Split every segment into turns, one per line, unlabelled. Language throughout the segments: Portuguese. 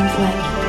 sounds like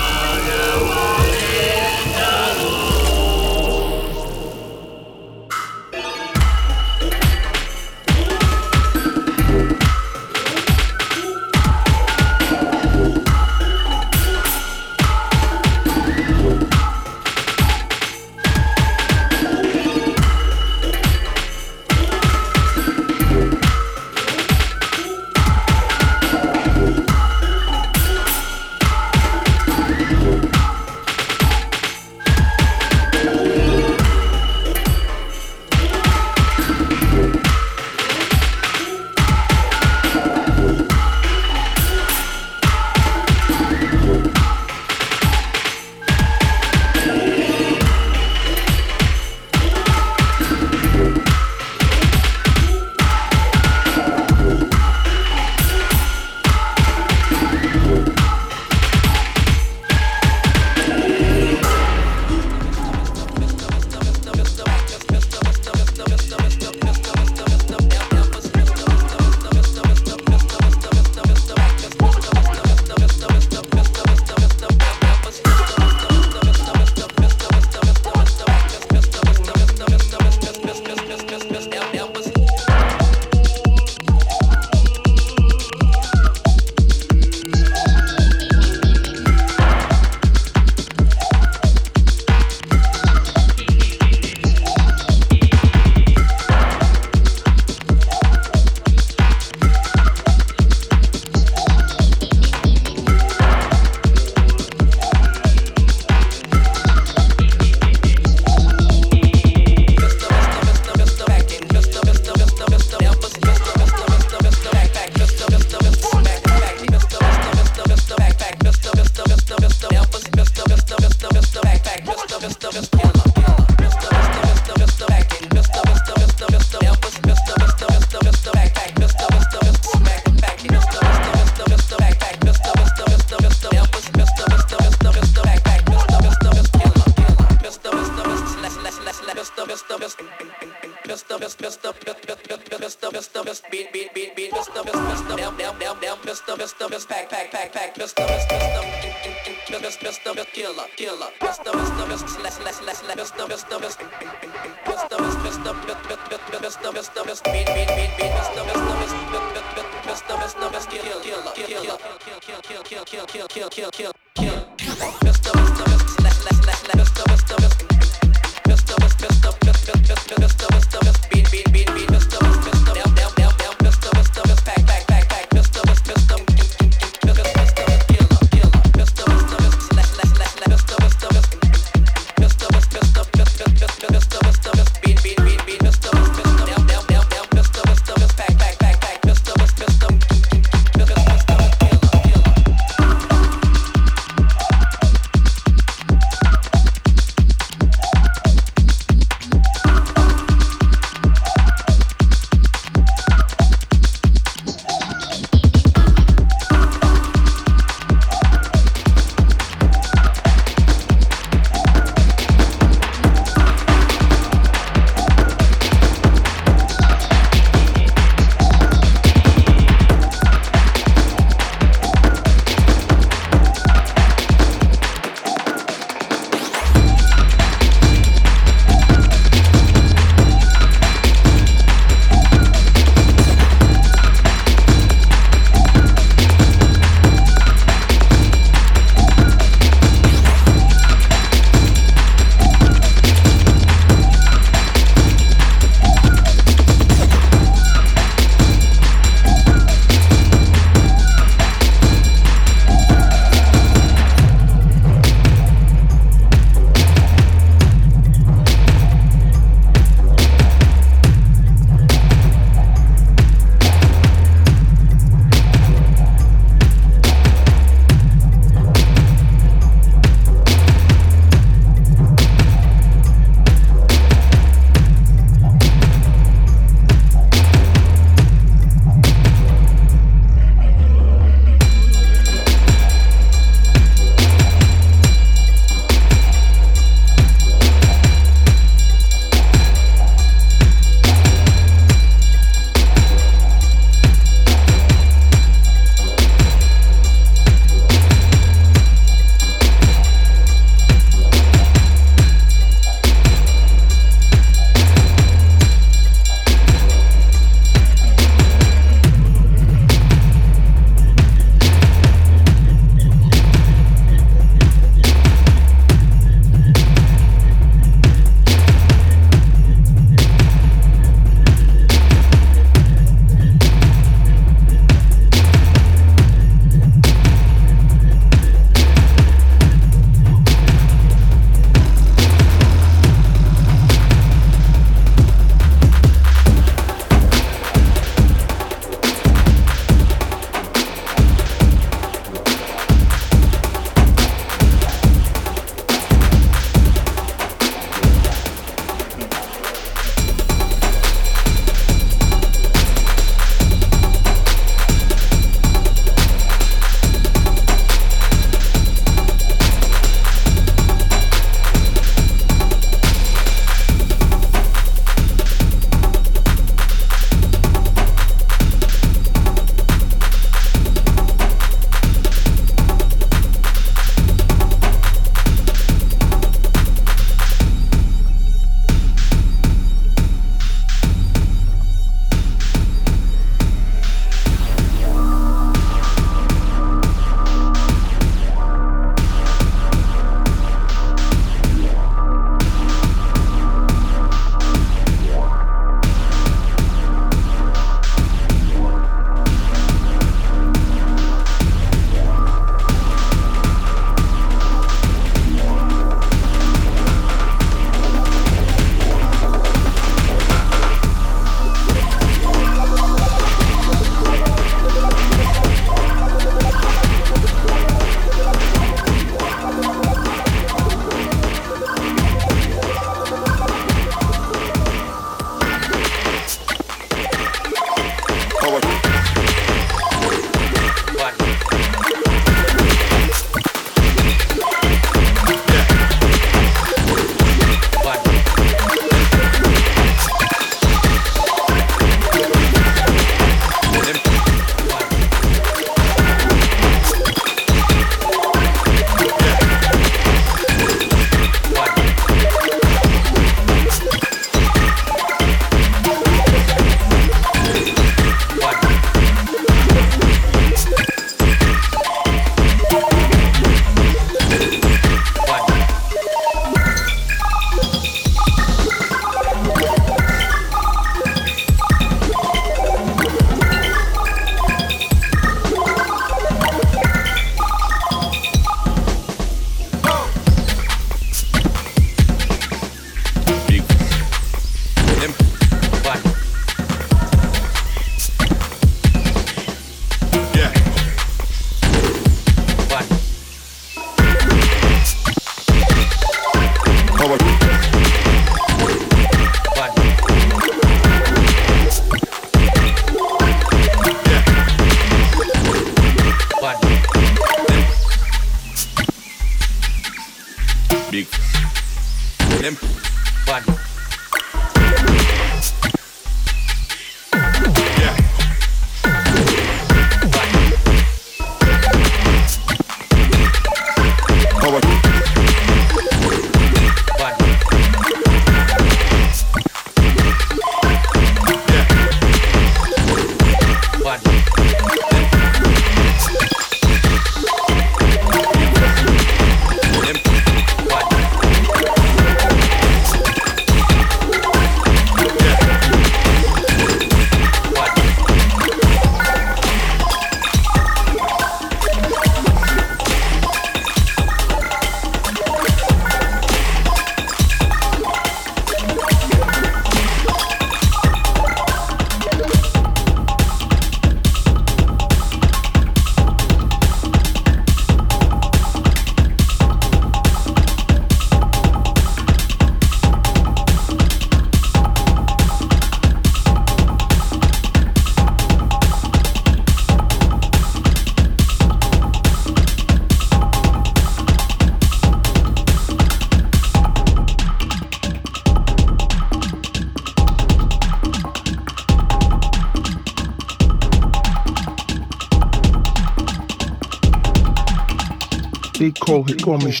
komisch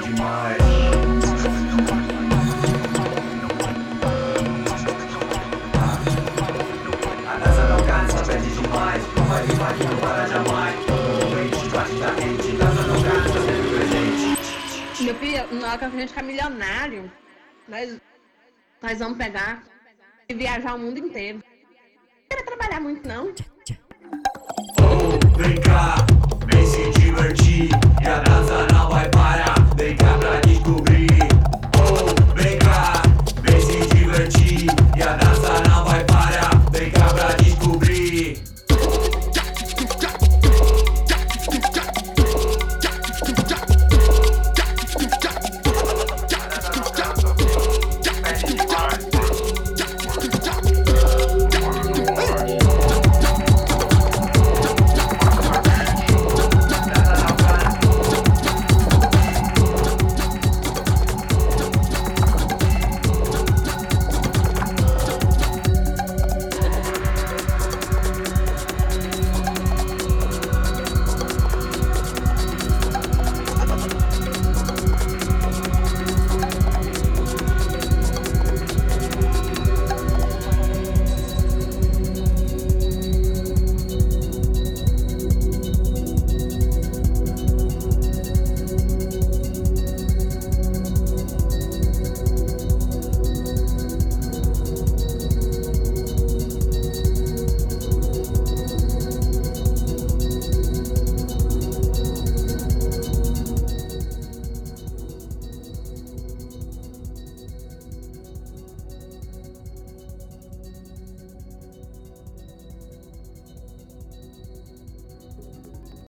demais. A dança não cansa, pede demais. Prova de que não para jamais. Doente, bate da rede. Dança não cansa, sempre presente.
Meu pia, na hora que a gente ficar milionário, nós, nós vamos pegar e viajar o mundo inteiro. Não quero trabalhar muito, não.
Vou brincar, bem se divertir. E a dança não vai parar.